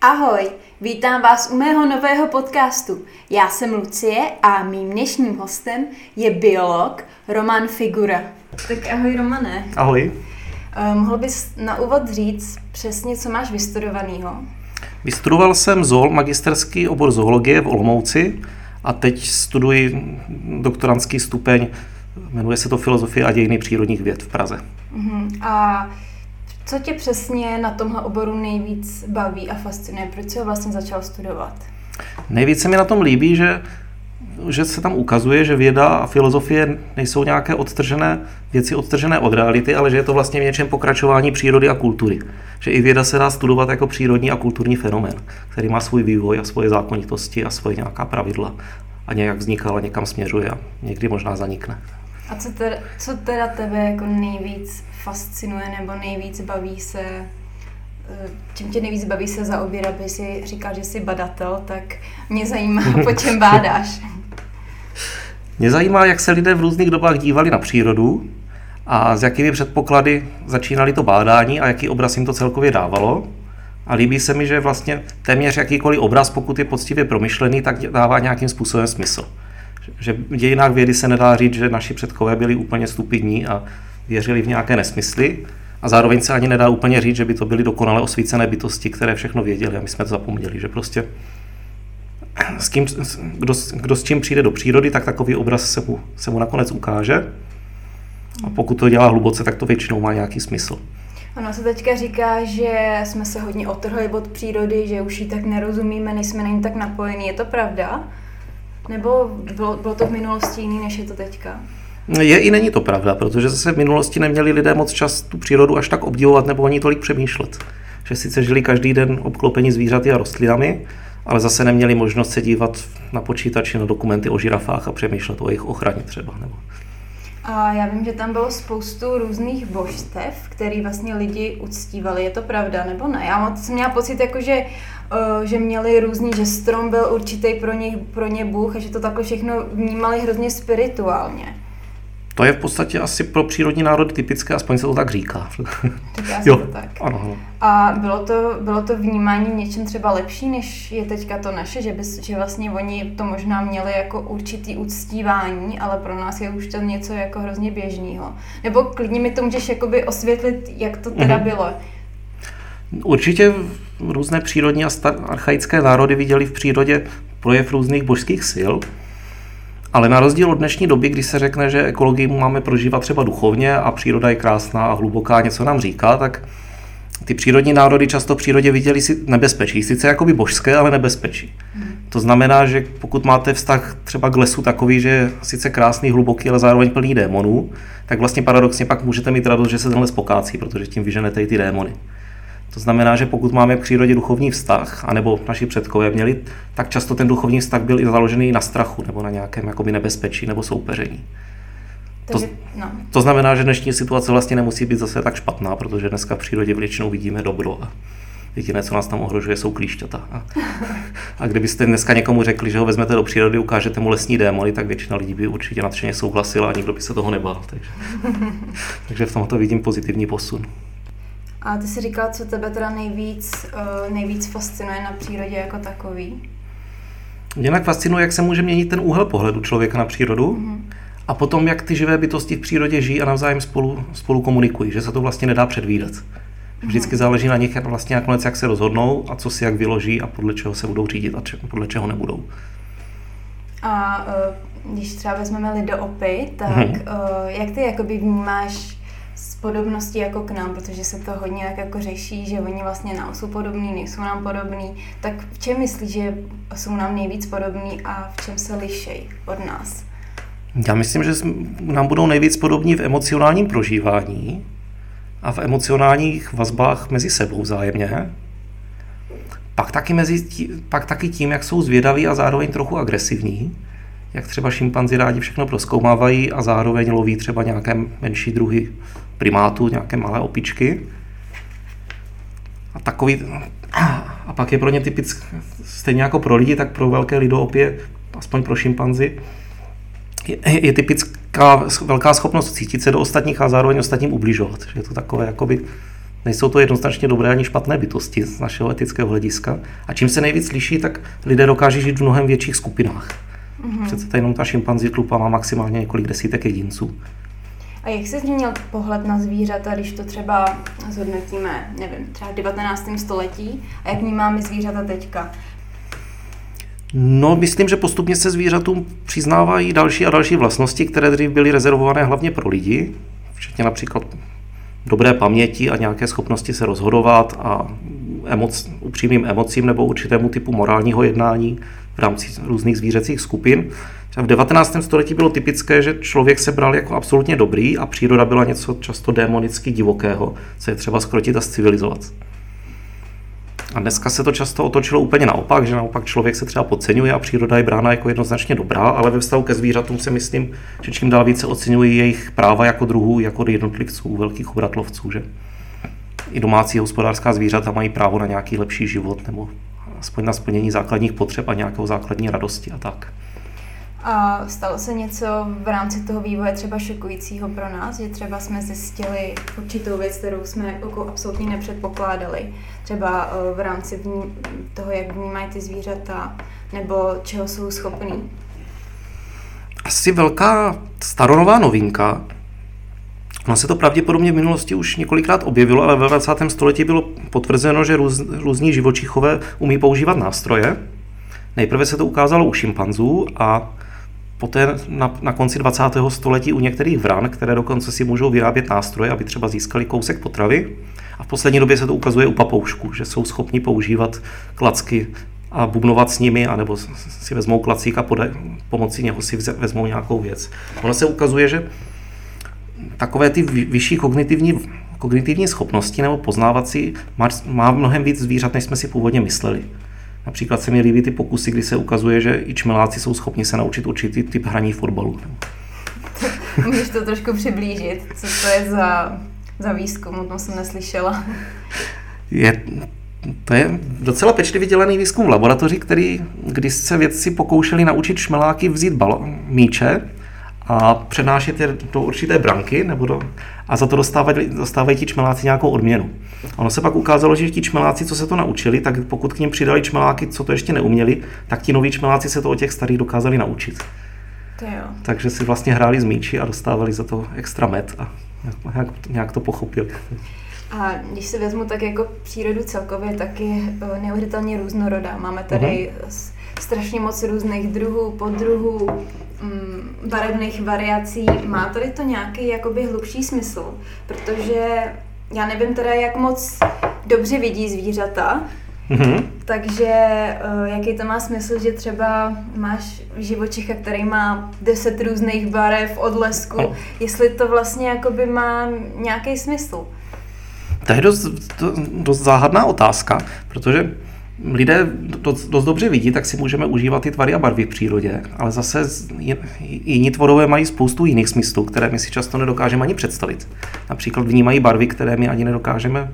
Ahoj, vítám vás u mého nového podcastu. Já jsem Lucie a mým dnešním hostem je biolog Roman Figura. Tak ahoj Romane. Ahoj. Uh, mohl bys na úvod říct přesně, co máš vystudovanýho? Vystudoval jsem zool, magisterský obor zoologie v Olomouci a teď studuji doktorantský stupeň, jmenuje se to Filozofie a dějiny přírodních věd v Praze. Uh-huh. A co tě přesně na tomhle oboru nejvíc baví a fascinuje? Proč jsi ho vlastně začal studovat? Nejvíc se mi na tom líbí, že, že se tam ukazuje, že věda a filozofie nejsou nějaké odtržené věci odtržené od reality, ale že je to vlastně v něčem pokračování přírody a kultury. Že i věda se dá studovat jako přírodní a kulturní fenomén, který má svůj vývoj a svoje zákonitosti a svoje nějaká pravidla a nějak vznikal a někam směřuje a někdy možná zanikne. A co teda, co teda tebe jako nejvíc fascinuje nebo nejvíc baví se, eh, čím tě nejvíc baví se zaobírat, když si říkal, že jsi badatel, tak mě zajímá, po čem bádáš. Mě zajímá, jak se lidé v různých dobách dívali na přírodu a s jakými předpoklady začínali to bádání a jaký obraz jim to celkově dávalo. A líbí se mi, že vlastně téměř jakýkoliv obraz, pokud je poctivě promyšlený, tak dává nějakým způsobem smysl. Že v dějinách vědy se nedá říct, že naši předkové byli úplně stupidní a věřili v nějaké nesmysly. A zároveň se ani nedá úplně říct, že by to byly dokonale osvícené bytosti, které všechno věděli a my jsme to zapomněli, že prostě s kým, kdo, kdo s čím přijde do přírody, tak takový obraz se mu, se mu nakonec ukáže. A pokud to dělá hluboce, tak to většinou má nějaký smysl. Ono se teďka říká, že jsme se hodně otrhli od přírody, že už ji tak nerozumíme, nejsme na ní tak napojení. Je to pravda? Nebo bylo, bylo to v minulosti jiný, než je to teďka? Je i není to pravda, protože zase v minulosti neměli lidé moc čas tu přírodu až tak obdivovat nebo ní tolik přemýšlet. Že sice žili každý den obklopení zvířaty a rostlinami, ale zase neměli možnost se dívat na počítači na dokumenty o žirafách a přemýšlet o jejich ochraně třeba. Nebo... A já vím, že tam bylo spoustu různých božstev, který vlastně lidi uctívali. Je to pravda nebo ne? Já jsem měla pocit, jako, že, uh, že měli různý, že strom byl určitý pro ně, pro ně Bůh a že to takhle všechno vnímali hrozně spirituálně. To je v podstatě asi pro přírodní národy typické, aspoň se to tak říká. Říká se jo. to tak. Ano. A bylo to, bylo to vnímání něčem třeba lepší, než je teďka to naše, že, bys, že vlastně oni to možná měli jako určitý uctívání, ale pro nás je už to něco jako hrozně běžného. Nebo klidně mi to můžeš jakoby osvětlit, jak to teda mm-hmm. bylo. Určitě různé přírodní a archaické národy viděli v přírodě projev různých božských sil, ale na rozdíl od dnešní doby, kdy se řekne, že ekologii máme prožívat třeba duchovně a příroda je krásná a hluboká, něco nám říká, tak ty přírodní národy často v přírodě viděli si nebezpečí, sice jakoby božské, ale nebezpečí. Hmm. To znamená, že pokud máte vztah třeba k lesu takový, že je sice krásný, hluboký, ale zároveň plný démonů, tak vlastně paradoxně pak můžete mít radost, že se ten les pokácí, protože tím vyženete i ty démony. To znamená, že pokud máme k přírodě duchovní vztah, anebo naši předkové měli, tak často ten duchovní vztah byl i založený na strachu nebo na nějakém jakoby nebezpečí nebo soupeření. To, no. to znamená, že dnešní situace vlastně nemusí být zase tak špatná, protože dneska v přírodě většinou vidíme dobro a jediné, co nás tam ohrožuje, jsou klíšťata. A, a kdybyste dneska někomu řekli, že ho vezmete do přírody, ukážete mu lesní démony, tak většina lidí by určitě nadšeně souhlasila a nikdo by se toho nebál. Takže, takže v tomto vidím pozitivní posun. A ty jsi říkal, co tebe teda nejvíc, uh, nejvíc fascinuje na přírodě jako takový? Mě tak fascinuje, jak se může měnit ten úhel pohledu člověka na přírodu mm-hmm. a potom, jak ty živé bytosti v přírodě žijí a navzájem spolu, spolu komunikují, že se to vlastně nedá předvídat. Vždycky mm-hmm. záleží na nich jak vlastně nakonec, jak se rozhodnou a co si jak vyloží a podle čeho se budou řídit a če- podle čeho nebudou. A uh, když třeba vezmeme lidoopy, tak mm-hmm. uh, jak ty jakoby vnímáš podobností jako k nám, protože se to hodně jak jako řeší, že oni vlastně nám jsou podobní, nejsou nám podobní. Tak v čem myslíš, že jsou nám nejvíc podobní a v čem se lišejí od nás? Já myslím, že nám budou nejvíc podobní v emocionálním prožívání a v emocionálních vazbách mezi sebou vzájemně. Pak taky, mezi tí, pak taky tím, jak jsou zvědaví a zároveň trochu agresivní jak třeba šimpanzi rádi všechno proskoumávají a zároveň loví třeba nějaké menší druhy primátů, nějaké malé opičky. A takový, a pak je pro ně typické, stejně jako pro lidi, tak pro velké lidoopě, aspoň pro šimpanzi, je, je typická velká schopnost cítit se do ostatních a zároveň ostatním ubližovat. Že je to takové jakoby Nejsou to jednoznačně dobré ani špatné bytosti z našeho etického hlediska. A čím se nejvíc liší, tak lidé dokáží žít v mnohem větších skupinách. Mm-hmm. Přece tady jenom ta šimpanzí tlupa má maximálně několik desítek jedinců. A jak se změnil pohled na zvířata, když to třeba zhodnotíme, nevím, třeba v 19. století a jak vnímáme zvířata teďka? No, myslím, že postupně se zvířatům přiznávají další a další vlastnosti, které dřív byly rezervované hlavně pro lidi, včetně například dobré paměti a nějaké schopnosti se rozhodovat a emoc, upřímným emocím nebo určitému typu morálního jednání v rámci různých zvířecích skupin. V 19. století bylo typické, že člověk se bral jako absolutně dobrý a příroda byla něco často démonicky divokého, co je třeba skrotit a civilizovat. A dneska se to často otočilo úplně naopak, že naopak člověk se třeba podceňuje a příroda je brána jako jednoznačně dobrá, ale ve vztahu ke zvířatům si myslím, že čím dál více oceňují jejich práva jako druhů, jako jednotlivců, velkých obratlovců, že i domácí hospodářská zvířata mají právo na nějaký lepší život nebo aspoň na splnění základních potřeb a nějakou základní radosti a tak. A stalo se něco v rámci toho vývoje třeba šokujícího pro nás, že třeba jsme zjistili určitou věc, kterou jsme jako absolutně nepředpokládali, třeba eh, v rámci toho, jak vnímají ty zvířata, nebo čeho jsou schopní? Asi velká staronová novinka. Ono se to pravděpodobně v minulosti už několikrát objevilo, ale ve 20. století bylo potvrzeno, že růz, různí živočichové umí používat nástroje. Nejprve se to ukázalo u šimpanzů a Poté na, na konci 20. století u některých vran, které dokonce si můžou vyrábět nástroje, aby třeba získali kousek potravy. A v poslední době se to ukazuje u papoušků, že jsou schopni používat klacky a bubnovat s nimi, anebo si vezmou klacík a podaj, pomocí něho si vezmou nějakou věc. Ono se ukazuje, že takové ty vyšší kognitivní, kognitivní schopnosti nebo poznávací má, má mnohem víc zvířat, než jsme si původně mysleli. Například se mi líbí ty pokusy, kdy se ukazuje, že i čmeláci jsou schopni se naučit určitý typ hraní fotbalu. Můžeš to trošku přiblížit, co to je za, za výzkum, o tom jsem neslyšela. Je, to je docela pečlivě dělaný výzkum v laboratoři, který, když se vědci pokoušeli naučit šmeláky vzít balo, míče a přenášet je do určité branky nebo do, a za to dostávají, dostávají ti čmeláci nějakou odměnu. Ono se pak ukázalo, že ti čmeláci, co se to naučili, tak pokud k ním přidali čmeláky, co to ještě neuměli, tak ti noví čmeláci se to od těch starých dokázali naučit. To jo. Takže si vlastně hráli z míči a dostávali za to extra met a nějak, nějak to pochopili. A když se vezmu tak jako přírodu celkově, tak je eh, neuvěřitelně různorodá. Máme tady uh-huh. Strašně moc různých druhů, podruhů, mm, barevných variací. Má tady to nějaký jakoby hlubší smysl? Protože já nevím teda, jak moc dobře vidí zvířata, Mm-hmm. Takže uh, jaký to má smysl, že třeba máš živočicha, který má deset různých barev, odlesku, oh. jestli to vlastně jakoby má nějaký smysl? To je dost, dost záhadná otázka, protože lidé dost, dost dobře vidí, tak si můžeme užívat ty tvary a barvy v přírodě, ale zase jiní tvorové mají spoustu jiných smyslů, které my si často nedokážeme ani představit. Například vnímají barvy, které my ani nedokážeme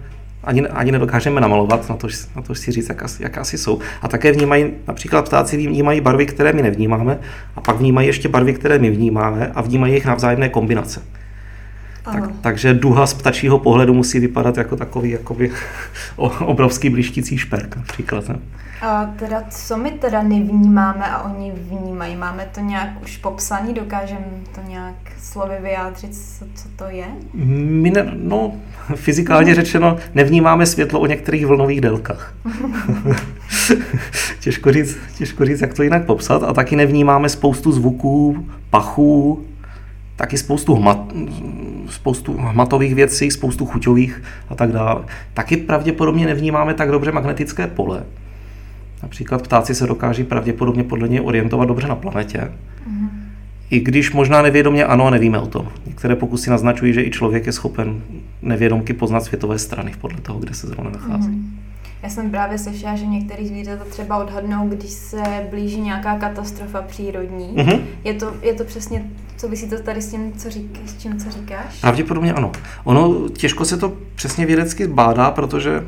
ani, ani nedokážeme namalovat, na to, na to si říct, jak asi, jak asi jsou. A také vnímají, například ptáci vnímají barvy, které my nevnímáme, a pak vnímají ještě barvy, které my vnímáme a vnímají jejich navzájemné kombinace. Tak, takže duha z ptačího pohledu musí vypadat jako takový jakoby, obrovský blištící šperk například. Ne? A teda, co my teda nevnímáme a oni vnímají? Máme to nějak už popsaný? Dokážeme to nějak slovy vyjádřit, co, co to je? My ne, no, fyzikálně řečeno, nevnímáme světlo o některých vlnových délkách. těžko, říct, těžko říct, jak to jinak popsat. A taky nevnímáme spoustu zvuků, pachů, taky spoustu, hmat, spoustu hmatových věcí, spoustu chuťových a tak dále. Taky pravděpodobně nevnímáme tak dobře magnetické pole. Například ptáci se dokáží pravděpodobně podle něj orientovat dobře na planetě. Mm-hmm. I když možná nevědomě ano, nevíme o tom. Některé pokusy naznačují, že i člověk je schopen nevědomky poznat světové strany podle toho, kde se zrovna nachází. Mm-hmm. Já jsem právě slyšela, že některý zvířata třeba odhadnou, když se blíží nějaká katastrofa přírodní. Mm-hmm. Je, to, je to přesně, souvisí to tady s tím, co řík, s tím, co říkáš? Pravděpodobně ano. Ono těžko se to přesně vědecky bádá, protože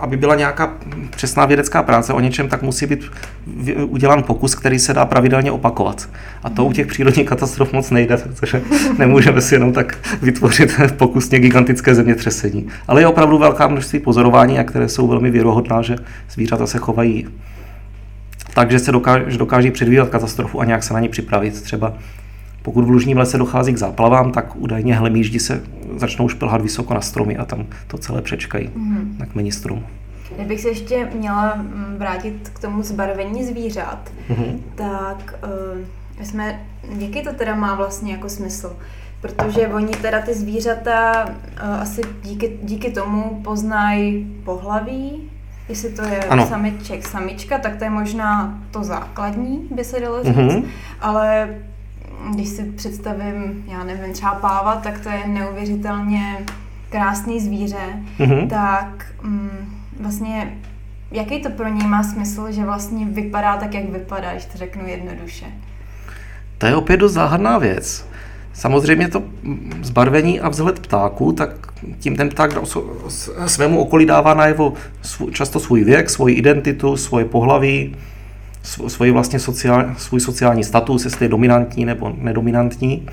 aby byla nějaká přesná vědecká práce o něčem, tak musí být udělán pokus, který se dá pravidelně opakovat. A to u těch přírodních katastrof moc nejde, protože nemůžeme si jenom tak vytvořit pokusně gigantické zemětřesení. Ale je opravdu velká množství pozorování, a které jsou velmi věrohodná, že zvířata se chovají takže se dokáže, dokáží předvídat katastrofu a nějak se na ní připravit. Třeba pokud v lužním lese dochází k záplavám, tak údajně hlemíždi se začnou šplhat vysoko na stromy a tam to celé přečkají mm-hmm. na kmeni stromu. Kdybych se ještě měla mm, vrátit k tomu zbarvení zvířat, mm-hmm. tak uh, jsme, jaký to teda má vlastně jako smysl? Protože oni teda ty zvířata uh, asi díky, díky tomu poznají pohlaví, jestli to je ano. samiček, samička, tak to je možná to základní, by se dalo říct, mm-hmm. ale když si představím, já nevím, třeba páva, tak to je neuvěřitelně krásný zvíře, mm-hmm. tak mm, vlastně jaký to pro něj má smysl, že vlastně vypadá tak, jak vypadá, když to řeknu jednoduše? To je opět dost záhadná věc. Samozřejmě to zbarvení a vzhled ptáků, tak tím ten pták svému okolí dává najevo často svůj věk, svoji identitu, svoje pohlaví, svůj vlastně sociál, svůj sociální status, jestli je dominantní nebo nedominantní.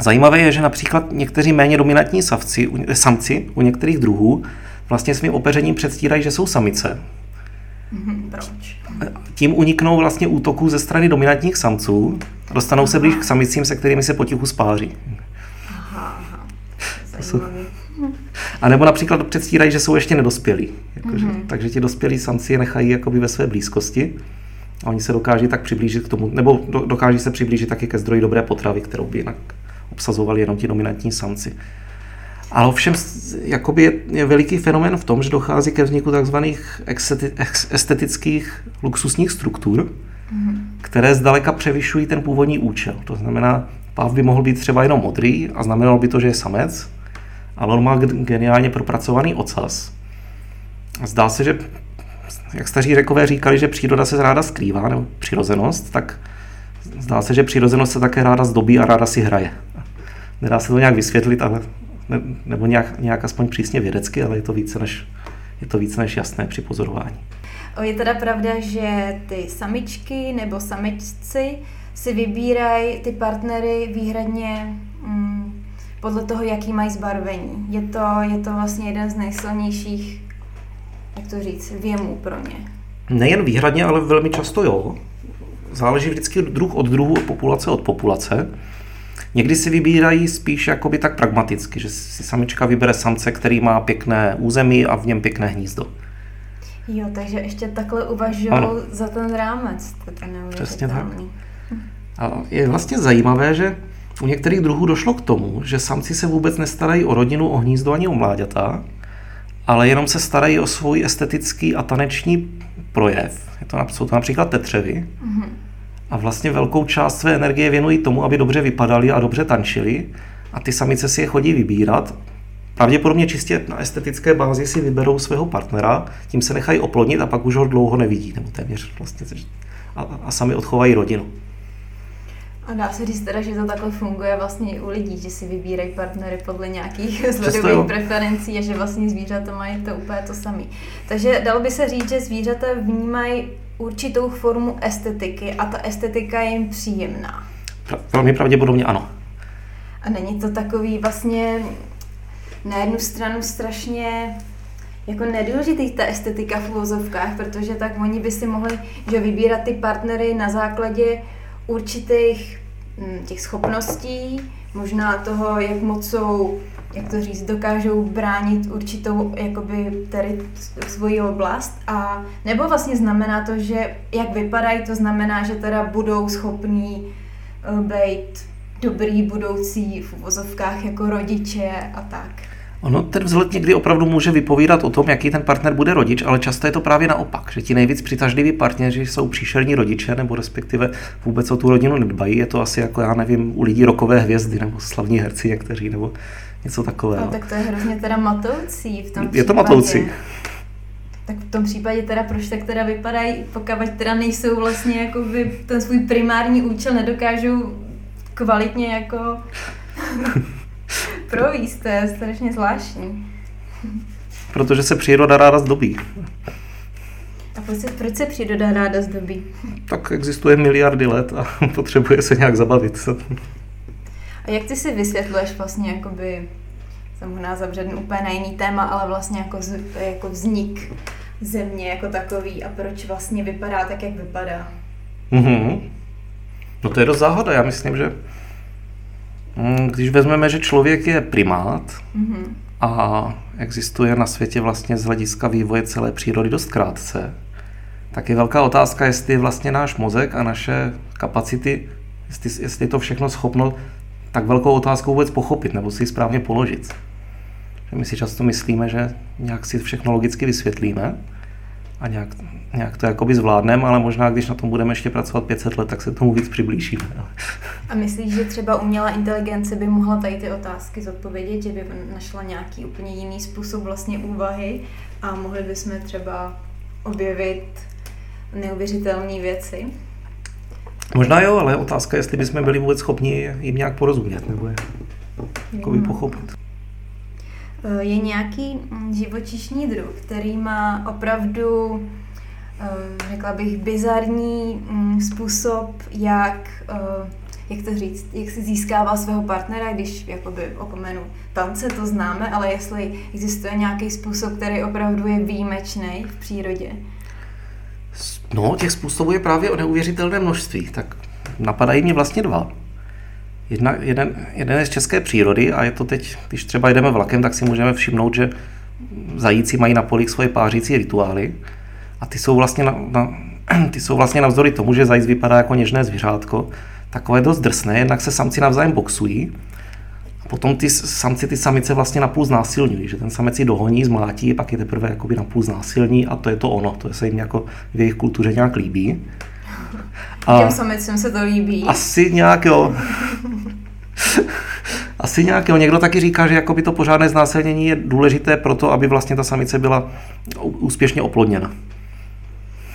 Zajímavé je, že například někteří méně dominantní savci, samci u některých druhů vlastně svým opeřením předstírají, že jsou samice. Mhm, proč? Tím uniknou vlastně útoků ze strany dominantních samců, dostanou se blíž k samicím, se kterými se potichu spáří. Aha, aha. A nebo například předstírají, že jsou ještě nedospělí. Jakože, mm-hmm. Takže ti dospělí samci je nechají jakoby ve své blízkosti a oni se dokáží tak přiblížit k tomu, nebo dokáží se přiblížit taky ke zdroji dobré potravy, kterou by jinak obsazovali jenom ti dominantní samci. Ale ovšem jakoby je, je veliký fenomén v tom, že dochází ke vzniku takzvaných estetických luxusních struktur, mm-hmm. které zdaleka převyšují ten původní účel. To znamená, páv by mohl být třeba jenom modrý a znamenalo by to, že je samec, ale on má geniálně propracovaný ocas. Zdá se, že jak staří řekové říkali, že příroda se ráda skrývá, nebo přirozenost, tak zdá se, že přirozenost se také ráda zdobí a ráda si hraje. Nedá se to nějak vysvětlit, ale, ne, nebo nějak, nějak aspoň přísně vědecky, ale je to více než, je to více než jasné při pozorování. Je teda pravda, že ty samičky nebo samičci si vybírají ty partnery výhradně mm, podle toho, jaký mají zbarvení. Je to, je to vlastně jeden z nejsilnějších, jak to říct, věmů pro ně. Nejen výhradně, ale velmi často jo. Záleží vždycky druh od druhu, populace od populace. Někdy si vybírají spíš jakoby tak pragmaticky, že si samička vybere samce, který má pěkné území a v něm pěkné hnízdo. Jo, takže ještě takhle uvažují za ten rámec. To je Přesně tak. A je vlastně zajímavé, že u některých druhů došlo k tomu, že samci se vůbec nestarají o rodinu, o hnízdo ani o mláďata, ale jenom se starají o svůj estetický a taneční projev. Je to, jsou to například tetřevy. Mm-hmm. A vlastně velkou část své energie věnují tomu, aby dobře vypadali a dobře tančili. A ty samice si je chodí vybírat. Pravděpodobně čistě na estetické bázi si vyberou svého partnera, tím se nechají oplodnit a pak už ho dlouho nevidí, nebo téměř vlastně. A, a sami odchovají rodinu. A dá se říct teda, že to takhle funguje vlastně i u lidí, že si vybírají partnery podle nějakých vzhledových preferencí a že vlastně zvířata mají to úplně to samé. Takže dalo by se říct, že zvířata vnímají určitou formu estetiky a ta estetika je jim příjemná. Velmi pravděpodobně ano. A není to takový vlastně na jednu stranu strašně jako nedůležitý ta estetika v uvozovkách, protože tak oni by si mohli že vybírat ty partnery na základě určitých hm, těch schopností, možná toho, jak moc jsou, jak to říct, dokážou bránit určitou jakoby tady svoji oblast a nebo vlastně znamená to, že jak vypadají, to znamená, že teda budou schopní uh, být dobrý budoucí v uvozovkách jako rodiče a tak. Ono ten vzhled někdy opravdu může vypovídat o tom, jaký ten partner bude rodič, ale často je to právě naopak, že ti nejvíc přitažliví partneři jsou příšerní rodiče, nebo respektive vůbec o tu rodinu nedbají. Je to asi jako, já nevím, u lidí rokové hvězdy, nebo slavní herci někteří, nebo něco takového. No, tak to je hrozně teda matoucí v tom Je to matoucí. Tak v tom případě teda proč tak teda vypadají, pokud teda nejsou vlastně jako by ten svůj primární účel nedokážou kvalitně jako províst, to je strašně zvláštní. protože se příroda ráda zdobí. A proč se, proč se příroda ráda zdobí? Tak existuje miliardy let a potřebuje se nějak zabavit. A jak ty si vysvětluješ vlastně jakoby, jsem možná zabřednu úplně na jiný téma, ale vlastně jako, z, jako vznik země jako takový a proč vlastně vypadá tak, jak vypadá? Mm-hmm. No to je dost záhada. Já myslím, že když vezmeme, že člověk je primát mm-hmm. a existuje na světě vlastně z hlediska vývoje celé přírody dost krátce, tak je velká otázka, jestli vlastně náš mozek a naše kapacity, jestli, jestli je to všechno schopno tak velkou otázku vůbec pochopit nebo si ji správně položit. My si často myslíme, že nějak si všechno logicky vysvětlíme a nějak, nějak to jakoby zvládneme, ale možná, když na tom budeme ještě pracovat 500 let, tak se tomu víc přiblížíme. A myslíš, že třeba umělá inteligence by mohla tady ty otázky zodpovědět, že by našla nějaký úplně jiný způsob vlastně úvahy a mohli bychom třeba objevit neuvěřitelné věci? Možná jo, ale otázka je, jestli bychom byli vůbec schopni jim nějak porozumět nebo je jako by pochopit. Eh, je nějaký mm, živočišný druh, který má opravdu, eh, řekla bych, bizarní mm, způsob, jak, eh, jak to říct, jak si získává svého partnera, když jakoby opomenu tance, to známe, ale jestli existuje nějaký způsob, který opravdu je výjimečný v přírodě. No, těch způsobů je právě o neuvěřitelné množství. Tak napadají mě vlastně dva. Jedna, jeden, jeden je z české přírody a je to teď, když třeba jdeme vlakem, tak si můžeme všimnout, že zajíci mají na polích svoje pářící rituály a ty jsou vlastně, na, na, ty jsou vlastně navzdory tomu, že zajíc vypadá jako něžné zvířátko, takové dost drsné, jednak se samci navzájem boxují a potom ty samci ty samice vlastně napůl znásilňují, že ten samec ji dohoní, zmlátí, pak je teprve jakoby napůl znásilní a to je to ono, to se jim jako v jejich kultuře nějak líbí. A Těm samicím se to líbí. Asi nějak jo. Asi nějak jo. Někdo taky říká, že jakoby to pořádné znásilnění je důležité pro to, aby vlastně ta samice byla úspěšně oplodněna.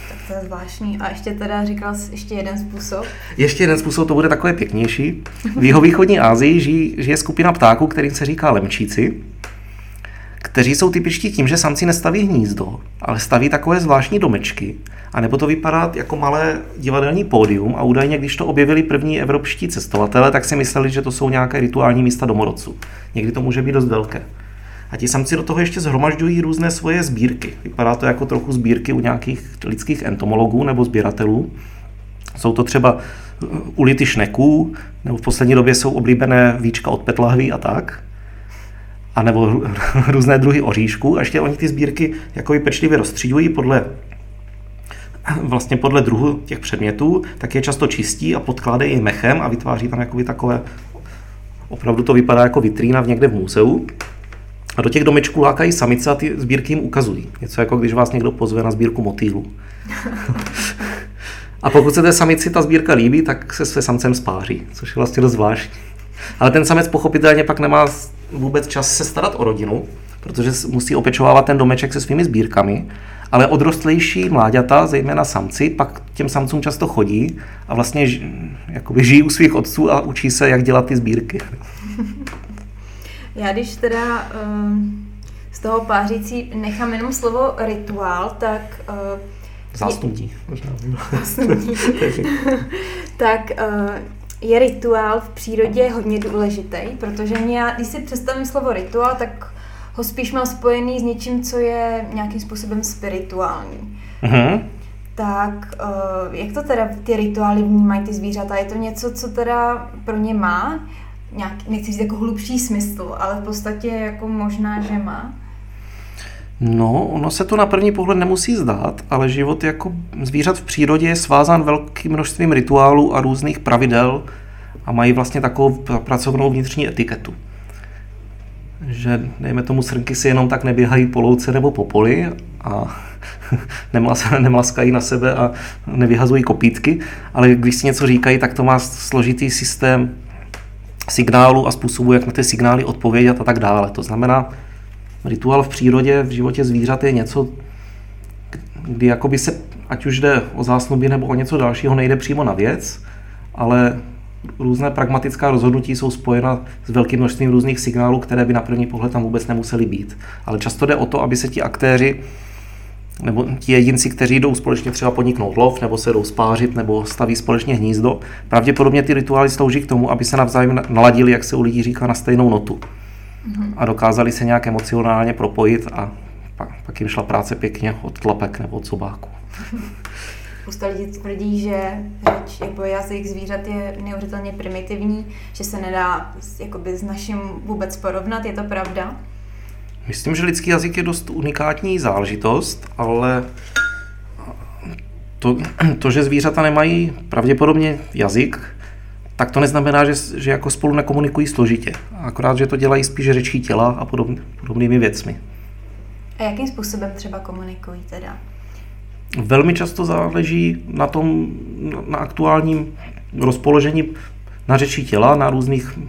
Tak to je zvláštní. A ještě teda říkal jsi ještě jeden způsob? Ještě jeden způsob, to bude takové pěknější. V jihovýchodní Asii žije skupina ptáků, kterým se říká lemčíci kteří jsou typičtí tím, že samci nestaví hnízdo, ale staví takové zvláštní domečky, a nebo to vypadá jako malé divadelní pódium a údajně, když to objevili první evropští cestovatele, tak si mysleli, že to jsou nějaké rituální místa domorodců. Někdy to může být dost velké. A ti samci do toho ještě zhromažďují různé svoje sbírky. Vypadá to jako trochu sbírky u nějakých lidských entomologů nebo sběratelů. Jsou to třeba uh, ulity šneků, nebo v poslední době jsou oblíbené víčka od petlahví a tak a nebo různé druhy oříšků. A ještě oni ty sbírky jako pečlivě rozstřídují podle vlastně podle druhu těch předmětů, tak je často čistí a podkládají mechem a vytváří tam jakoby takové, opravdu to vypadá jako vitrína v někde v muzeu. A do těch domečků lákají samice a ty sbírky jim ukazují. Něco jako když vás někdo pozve na sbírku motýlů. a pokud se té samici ta sbírka líbí, tak se své samcem spáří, což je vlastně dost zvláštní. Ale ten samec pochopitelně pak nemá vůbec čas se starat o rodinu, protože musí opečovávat ten domeček se svými sbírkami, ale odrostlejší mláďata, zejména samci, pak těm samcům často chodí a vlastně jakoby žijí u svých otců a učí se, jak dělat ty sbírky. Já když teda uh, z toho pářící nechám jenom slovo rituál, tak uh, Zástupní, možná. tak uh, je rituál v přírodě hodně důležitý, protože mě, když si představím slovo rituál, tak ho spíš mám spojený s něčím, co je nějakým způsobem spirituální. Mm-hmm. Tak uh, jak to teda ty rituály vnímají ty zvířata? Je to něco, co teda pro ně má? Nějak, nechci říct jako hlubší smysl, ale v podstatě jako možná, že má. No, ono se to na první pohled nemusí zdát, ale život jako zvířat v přírodě je svázán velkým množstvím rituálů a různých pravidel a mají vlastně takovou pracovnou vnitřní etiketu. Že, dejme tomu, srnky si jenom tak neběhají po louce nebo po poli a nemlaskají na sebe a nevyhazují kopítky, ale když si něco říkají, tak to má složitý systém signálu a způsobu, jak na ty signály odpovědět a tak dále. To znamená, rituál v přírodě, v životě zvířat je něco, kdy jakoby se, ať už jde o zásnuby nebo o něco dalšího, nejde přímo na věc, ale různé pragmatická rozhodnutí jsou spojena s velkým množstvím různých signálů, které by na první pohled tam vůbec nemusely být. Ale často jde o to, aby se ti aktéři nebo ti jedinci, kteří jdou společně třeba podniknout lov, nebo se jdou spářit, nebo staví společně hnízdo, pravděpodobně ty rituály slouží k tomu, aby se navzájem naladili, jak se u lidí říká, na stejnou notu. Mm-hmm. A dokázali se nějak emocionálně propojit a pak, pak jim šla práce pěkně od tlapek nebo od sobáku. Spousta lidí tvrdí, že řeč jako jazyk zvířat je neuvěřitelně primitivní, že se nedá jakoby, s naším vůbec porovnat. Je to pravda? Myslím, že lidský jazyk je dost unikátní záležitost, ale to, to že zvířata nemají pravděpodobně jazyk, tak to neznamená, že, že jako spolu nekomunikují složitě. Akorát, že to dělají spíš řečí těla a podob, podobnými věcmi. A jakým způsobem třeba komunikují teda? Velmi často záleží na tom, na aktuálním rozpoložení na řečí těla, na různých,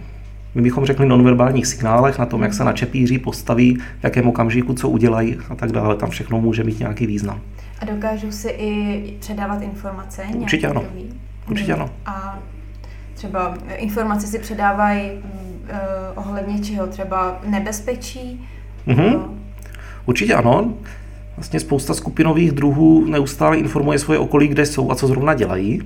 my bychom řekli, nonverbálních signálech, na tom, jak se na čepíří postaví, v jakém okamžiku, co udělají a tak dále. Tam všechno může mít nějaký význam. A dokážou si i předávat informace? Určitě ano. Určitě ano. A třeba informace si předávají uh, ohledně čeho? Třeba nebezpečí? Mm-hmm. Určitě ano. Vlastně spousta skupinových druhů neustále informuje svoje okolí, kde jsou a co zrovna dělají.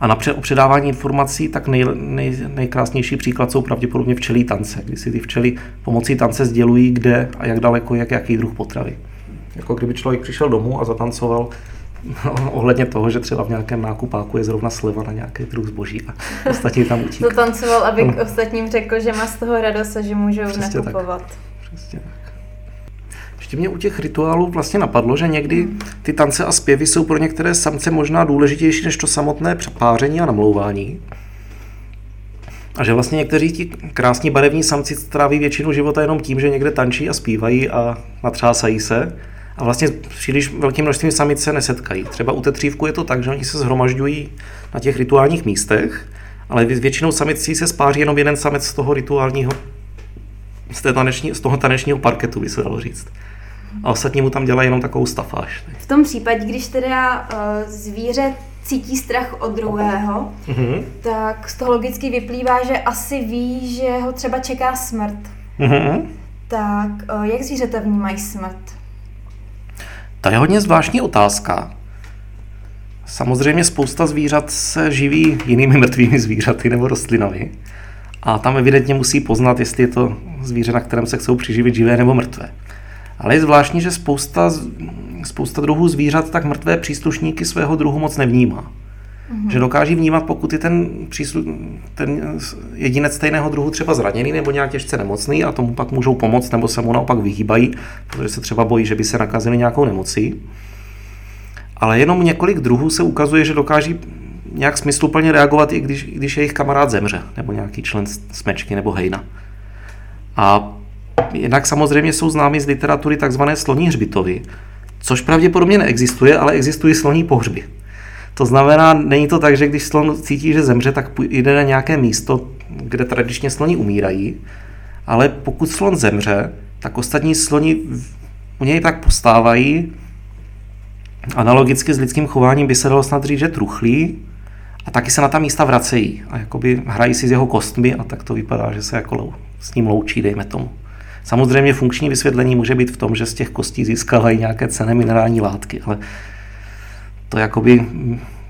A na předávání informací tak nej, nej, nejkrásnější příklad jsou pravděpodobně včelí tance, kdy si ty včely pomocí tance sdělují, kde a jak daleko, jak jaký druh potravy. Jako kdyby člověk přišel domů a zatancoval ohledně toho, že třeba v nějakém nákupáku je zrovna sleva na nějaký druh zboží a ostatní tam utíkají. Zatancoval, aby k ostatním řekl, že má z toho radost a že můžou Přesně nakupovat. Tak. Přesně tak. Ještě mě u těch rituálů vlastně napadlo, že někdy ty tance a zpěvy jsou pro některé samce možná důležitější než to samotné přepáření a namlouvání. A že vlastně někteří ti krásní barevní samci stráví většinu života jenom tím, že někde tančí a zpívají a natřásají se. A vlastně příliš velkým množstvím samic se nesetkají. Třeba u tetřívku je to tak, že oni se zhromažďují na těch rituálních místech, ale většinou samicí se spáří jenom jeden samec z toho rituálního, z, té taneční, z toho tanečního parketu, by se dalo říct a ostatní mu tam dělají jenom takovou stafáž. V tom případě, když teda uh, zvíře cítí strach od druhého, mm-hmm. tak z toho logicky vyplývá, že asi ví, že ho třeba čeká smrt. Mm-hmm. Tak uh, jak zvířata vnímají smrt? To je hodně zvláštní otázka. Samozřejmě spousta zvířat se živí jinými mrtvými zvířaty nebo rostlinami. A tam evidentně musí poznat, jestli je to zvíře, na kterém se chcou přiživit živé nebo mrtvé. Ale je zvláštní, že spousta, spousta druhů zvířat tak mrtvé příslušníky svého druhu moc nevnímá. Mm-hmm. Že dokáží vnímat, pokud je ten, příslu, ten jedinec stejného druhu třeba zraněný nebo nějak těžce nemocný a tomu pak můžou pomoct nebo se mu naopak vyhýbají, protože se třeba bojí, že by se nakazili nějakou nemocí. Ale jenom několik druhů se ukazuje, že dokáží nějak smysluplně reagovat, i když, když jejich kamarád zemře, nebo nějaký člen smečky nebo hejna. A Jinak samozřejmě jsou známy z literatury takzvané sloní hřbitovy, což pravděpodobně neexistuje, ale existují sloní pohřby. To znamená, není to tak, že když slon cítí, že zemře, tak jde na nějaké místo, kde tradičně sloni umírají, ale pokud slon zemře, tak ostatní sloni u něj tak postávají, analogicky s lidským chováním by se dalo snad říct, že truchlí a taky se na ta místa vracejí a jakoby hrají si s jeho kostmi a tak to vypadá, že se jako s ním loučí, dejme tomu. Samozřejmě funkční vysvětlení může být v tom, že z těch kostí získávají nějaké cené minerální látky, ale to jakoby,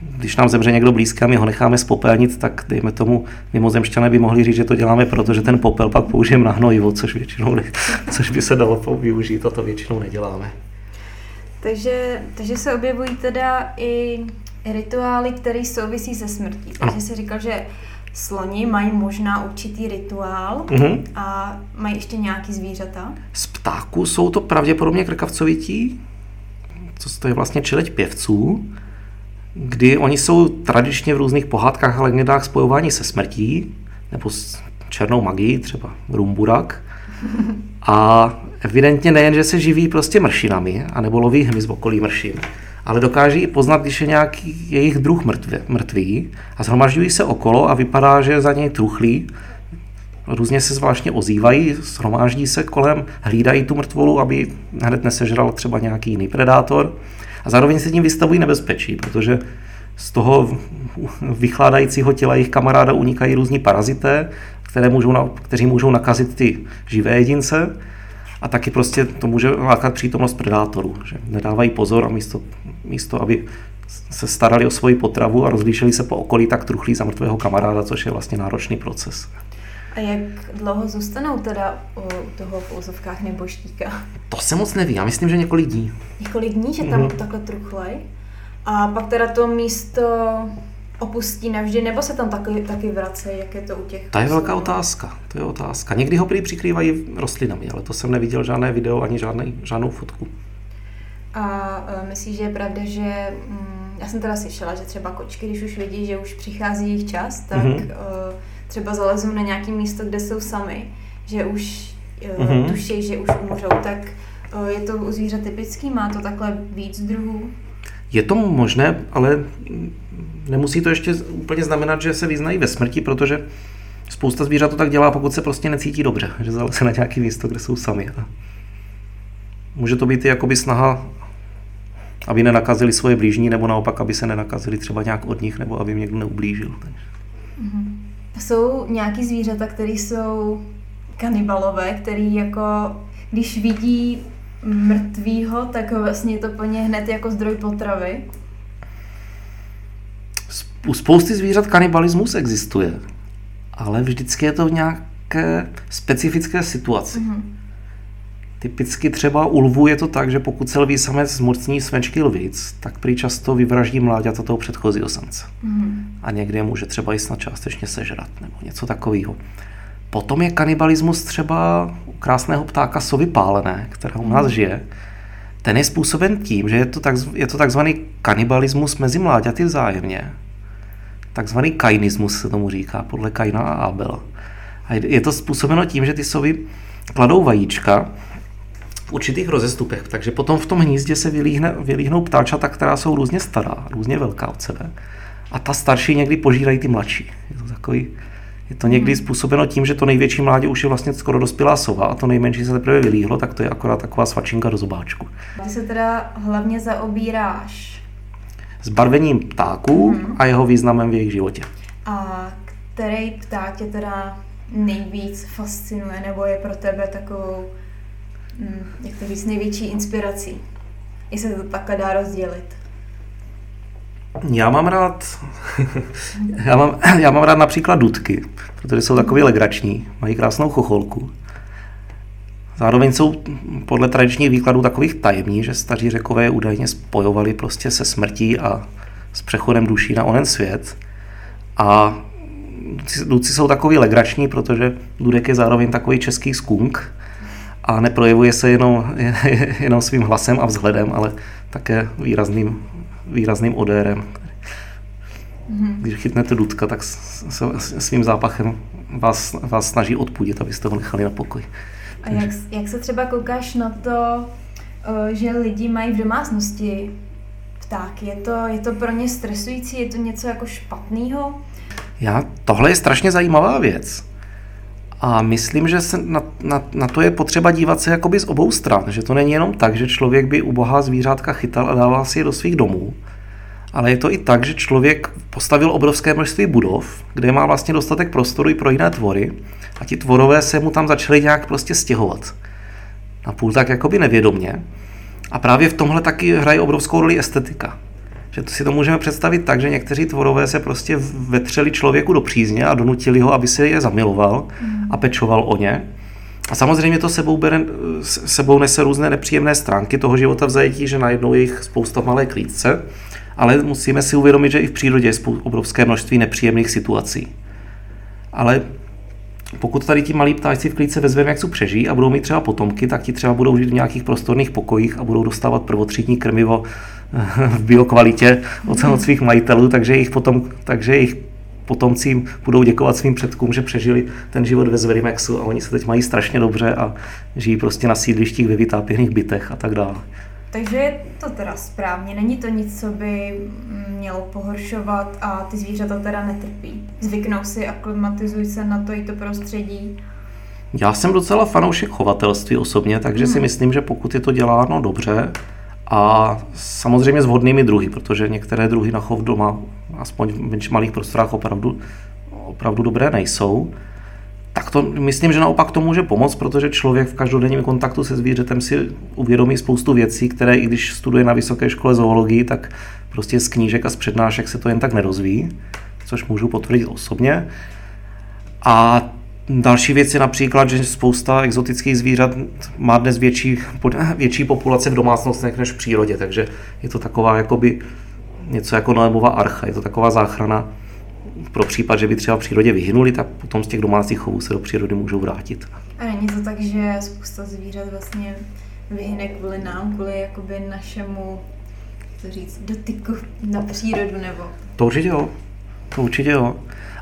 když nám zemře někdo blízký a my ho necháme spopelnit, tak dejme tomu, mimozemšťané by mohli říct, že to děláme proto, že ten popel pak použijeme na hnojivo, což většinou ne, což by se dalo využít a to většinou neděláme. Takže, takže se objevují teda i rituály, které souvisí se smrtí. Takže si říkal, že Sloni mají možná určitý rituál mm-hmm. a mají ještě nějaký zvířata? Z ptáků jsou to pravděpodobně krkavcovití, co je vlastně čeleť pěvců, kdy oni jsou tradičně v různých pohádkách a legendách spojování se smrtí, nebo s černou magií, třeba rumburak. A evidentně nejen, že se živí prostě mršinami, anebo loví hmyz v okolí mršin, ale dokáží i poznat, když je nějaký jejich druh mrtvý, mrtvý a zhromažďují se okolo a vypadá, že za něj truchlí. Různě se zvláštně ozývají, shromáždí se kolem, hlídají tu mrtvolu, aby hned nesežral třeba nějaký jiný predátor a zároveň se tím vystavují nebezpečí, protože z toho vychládajícího těla jejich kamaráda unikají různí parazité, které můžou, kteří můžou nakazit ty živé jedince a taky prostě to může lákat přítomnost predátorů, že nedávají pozor a místo, místo aby se starali o svoji potravu a rozlíšili se po okolí, tak truchlí za mrtvého kamaráda, což je vlastně náročný proces. A jak dlouho zůstanou teda u toho v úzovkách neboštíka? To se moc neví, já myslím, že několik dní. Několik dní, že tam mm-hmm. takhle truchlej? A pak teda to místo opustí navždy, nebo se tam taky, taky vracejí, jak je to u těch? To je velká otázka, to je otázka. Někdy ho prý přikrývají rostlinami, ale to jsem neviděl žádné video ani žádný, žádnou fotku. A uh, myslíš, že je pravda, že um, já jsem teda slyšela, že třeba kočky, když už vidí, že už přichází jejich čas, tak mm-hmm. Třeba zalezou na nějaké místo, kde jsou sami, že už uh, mm-hmm. tuší, že už umřou, tak uh, je to u zvířat typický, má to takhle víc druhů? Je to možné, ale nemusí to ještě úplně znamenat, že se vyznají ve smrti, protože spousta zvířat to tak dělá, pokud se prostě necítí dobře, že zaleze na nějaké místo, kde jsou sami. A může to být i jakoby snaha, aby nenakazili svoje blížní, nebo naopak, aby se nenakazili třeba nějak od nich, nebo aby jim někdo neublížil. Mm-hmm. Jsou nějaký zvířata, které jsou kanibalové, který jako, když vidí mrtvýho, tak vlastně to po ně hned jako zdroj potravy? U spousty zvířat kanibalismus existuje, ale vždycky je to v nějaké specifické situaci. Mm-hmm. Typicky třeba u lvů je to tak, že pokud se lví samec zmocní smečky lvic, tak prý často vyvraždí mláďata toho předchozího samce. Mm-hmm. A někdy je může třeba i snad částečně sežrat nebo něco takového. Potom je kanibalismus třeba u krásného ptáka sovy pálené, která u nás mhm. žije. Ten je způsoben tím, že je to, tak, je to takzvaný kanibalismus mezi mláďaty vzájemně. Takzvaný kainismus se tomu říká, podle Kaina a Abel. A je to způsobeno tím, že ty sovy kladou vajíčka v určitých rozestupech, takže potom v tom hnízdě se vylíhne, vylíhnou ptáčata, která jsou různě stará, různě velká od sebe. A ta starší někdy požírají ty mladší. Je to takový je to někdy způsobeno tím, že to největší mládě už je vlastně skoro dospělá sova a to nejmenší se teprve vylíhlo, tak to je akorát taková svačinka do zobáčku. Ty se teda hlavně zaobíráš zbarvením ptáků hmm. a jeho významem v jejich životě. A který pták tě teda nejvíc fascinuje nebo je pro tebe takovou, hm, jak to víc, největší inspirací? Jestli se to takhle dá rozdělit. Já mám rád, já mám, já mám rád například dudky, protože jsou takový legrační, mají krásnou chocholku. Zároveň jsou podle tradičních výkladů takových tajemní, že staří řekové údajně spojovali prostě se smrtí a s přechodem duší na onen svět. A dudci jsou takový legrační, protože dudek je zároveň takový český skunk a neprojevuje se jenom, jenom svým hlasem a vzhledem, ale také výrazným výrazným odérem. Mm-hmm. Když chytnete dudka, tak se svým zápachem vás, vás snaží odpudit, abyste ho nechali na pokoj. A jak, jak se třeba koukáš na to, že lidi mají v domácnosti ptáky? Je to, je to pro ně stresující? Je to něco jako špatného? Já, tohle je strašně zajímavá věc. A myslím, že se na, na, na to je potřeba dívat se jakoby z obou stran, že to není jenom tak, že člověk by ubohá zvířátka chytal a dával si je do svých domů, ale je to i tak, že člověk postavil obrovské množství budov, kde má vlastně dostatek prostoru i pro jiné tvory a ti tvorové se mu tam začali nějak prostě stěhovat. Napůl tak jakoby nevědomně. A právě v tomhle taky hraje obrovskou roli estetika. Že to si to můžeme představit tak, že někteří tvorové se prostě vetřeli člověku do přízně a donutili ho, aby se je zamiloval a pečoval o ně. A samozřejmě to sebou, bere, sebou nese různé nepříjemné stránky toho života v zajetí, že najednou je jich spousta malé klídce, ale musíme si uvědomit, že i v přírodě je obrovské množství nepříjemných situací. Ale pokud tady ti malí ptáci v klíce vezmeme, jak jsou přežijí a budou mít třeba potomky, tak ti třeba budou žít v nějakých prostorných pokojích a budou dostávat prvotřídní krmivo v biokvalitě od, od svých majitelů, takže jejich, potom, takže jejich potomci budou děkovat svým předkům, že přežili ten život ve Zverimexu a oni se teď mají strašně dobře a žijí prostě na sídlištích ve vytápěných bytech a tak dále. Takže je to teda správně, není to nic, co by mělo pohoršovat a ty zvířata teda netrpí. Zvyknou si, aklimatizují se na to i to prostředí. Já jsem docela fanoušek chovatelství osobně, takže hmm. si myslím, že pokud je to děláno dobře A samozřejmě s vhodnými druhy, protože některé druhy na chov doma, aspoň v malých prostorách, opravdu, opravdu dobré nejsou. Tak to myslím, že naopak to může pomoct, protože člověk v každodenním kontaktu se zvířetem si uvědomí spoustu věcí, které i když studuje na vysoké škole zoologii, tak prostě z knížek a z přednášek se to jen tak nerozvíjí, což můžu potvrdit osobně. A Další věc je například, že spousta exotických zvířat má dnes větší, větší populace v domácnostech než v přírodě, takže je to taková jakoby něco jako Noémova archa, je to taková záchrana pro případ, že by třeba v přírodě vyhynuli, tak potom z těch domácích chovů se do přírody můžou vrátit. A není to tak, že spousta zvířat vlastně vyhyne kvůli nám, kvůli jakoby našemu, to říct, dotyku na přírodu nebo? To určitě jo. To určitě jo.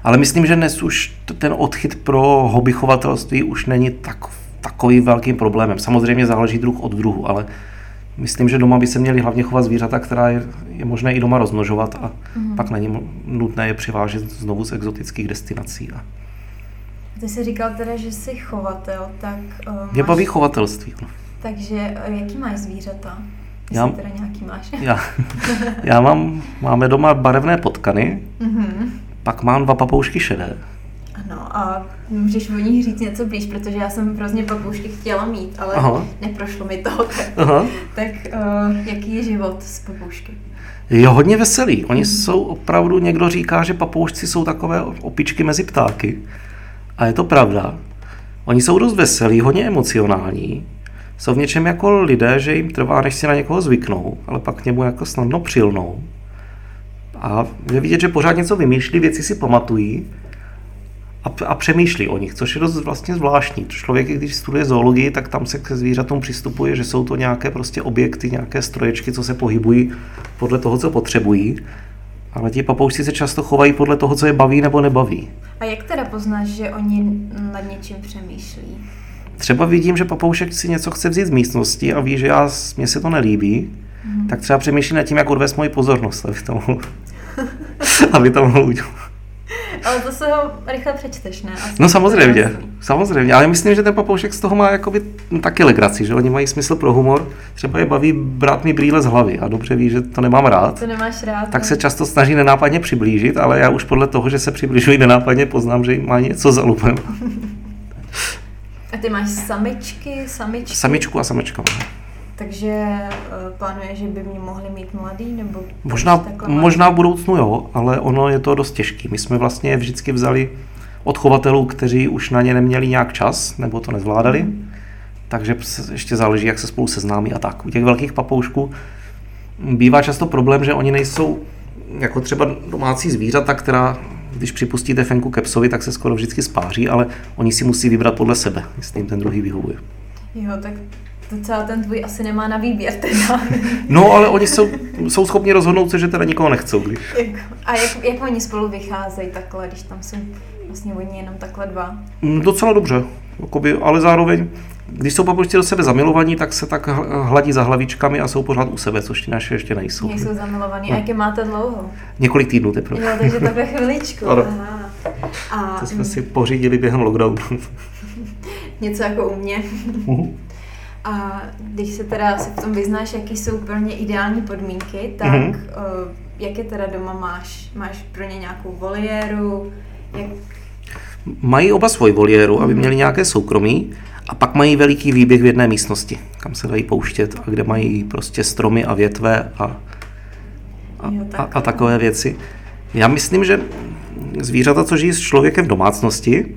Ale myslím, že dnes už ten odchyt pro hobby chovatelství už není tak, takový velkým problémem. Samozřejmě záleží druh od druhu, ale myslím, že doma by se měly hlavně chovat zvířata, která je, je možné i doma rozmnožovat a mm. pak není nutné je přivážet znovu z exotických destinací. A... Ty jsi říkal teda, že jsi chovatel, tak... Uh, Mě máš... baví chovatelství. Takže uh, jaký máš zvířata? já, teda nějaký máš? já, já mám, máme doma barevné potkany, mm-hmm. pak mám dva papoušky šedé. Ano, a můžeš o nich říct něco blíž, protože já jsem hrozně papoušky chtěla mít, ale Aha. neprošlo mi to. Tak, Aha. tak uh, jaký je život s papoušky? Je hodně veselý. Oni mm. jsou opravdu, někdo říká, že papoušci jsou takové opičky mezi ptáky. A je to pravda. Oni jsou dost veselí, hodně emocionální. Jsou v něčem jako lidé, že jim trvá, než si na někoho zvyknou, ale pak k němu jako snadno přilnou. A je vidět, že pořád něco vymýšlí, věci si pamatují a, a přemýšlí o nich, což je dost vlastně zvláštní. Člověk, když studuje zoologii, tak tam se k zvířatům přistupuje, že jsou to nějaké prostě objekty, nějaké stroječky, co se pohybují podle toho, co potřebují. Ale ti papoušci se často chovají podle toho, co je baví nebo nebaví. A jak teda poznáš, že oni nad něčím přemýšlí? Třeba vidím, že papoušek si něco chce vzít z místnosti a ví, že já, mně se to nelíbí, mm. tak třeba přemýšlí nad tím, jak odvést moji pozornost, aby to mohl, aby to mohl udělat. Ale to se ho rychle přečteš, ne? Asi no samozřejmě, samozřejmě, ale myslím, že ten papoušek z toho má jakoby taky legraci, že oni mají smysl pro humor. Třeba je baví brát mi brýle z hlavy a dobře ví, že to nemám rád. To nemáš rád. Tak ne? se často snaží nenápadně přiblížit, ale já už podle toho, že se přibližují nenápadně, poznám, že má něco za lupem. a ty máš samičky, samičky? Samičku a samečka. Takže uh, plánuje, že by mě mohli mít mladý, nebo možná, možná v budoucnu jo, ale ono je to dost těžké. My jsme vlastně vždycky vzali od chovatelů, kteří už na ně neměli nějak čas, nebo to nezvládali, mm. takže ještě záleží, jak se spolu seznámí a tak. U těch velkých papoušků bývá často problém, že oni nejsou jako třeba domácí zvířata, která když připustíte fenku kepsovi, tak se skoro vždycky spáří, ale oni si musí vybrat podle sebe, jestli jim ten druhý vyhovuje. Jo, tak docela ten tvůj asi nemá na výběr teda. No, ale oni jsou, jsou schopni rozhodnout se, že teda nikoho nechcou. Když... A jak, jak oni spolu vycházejí takhle, když tam jsou vlastně oni jenom takhle dva? Mm, docela dobře, jakoby, ale zároveň, když jsou papoušci do sebe zamilovaní, tak se tak hladí za hlavičkami a jsou pořád u sebe, což ti naše ještě nejsou. Nejsou zamilovaní. No. A jaké máte dlouho? Několik týdnů teprve. Jo, takže takhle chviličku. A, to jsme si pořídili během lockdownu. Něco jako u mě. A když se teda se v tom vyznáš, jaký jsou pro ně ideální podmínky, tak mm-hmm. uh, jak je teda doma máš? Máš pro ně nějakou voliéru? Jak... Mají oba svoji voliéru, aby měli nějaké soukromí. A pak mají veliký výběh v jedné místnosti, kam se dají pouštět a kde mají prostě stromy a větve a, a, jo, tak. a, a takové věci. Já myslím, že zvířata, co žijí s člověkem v domácnosti,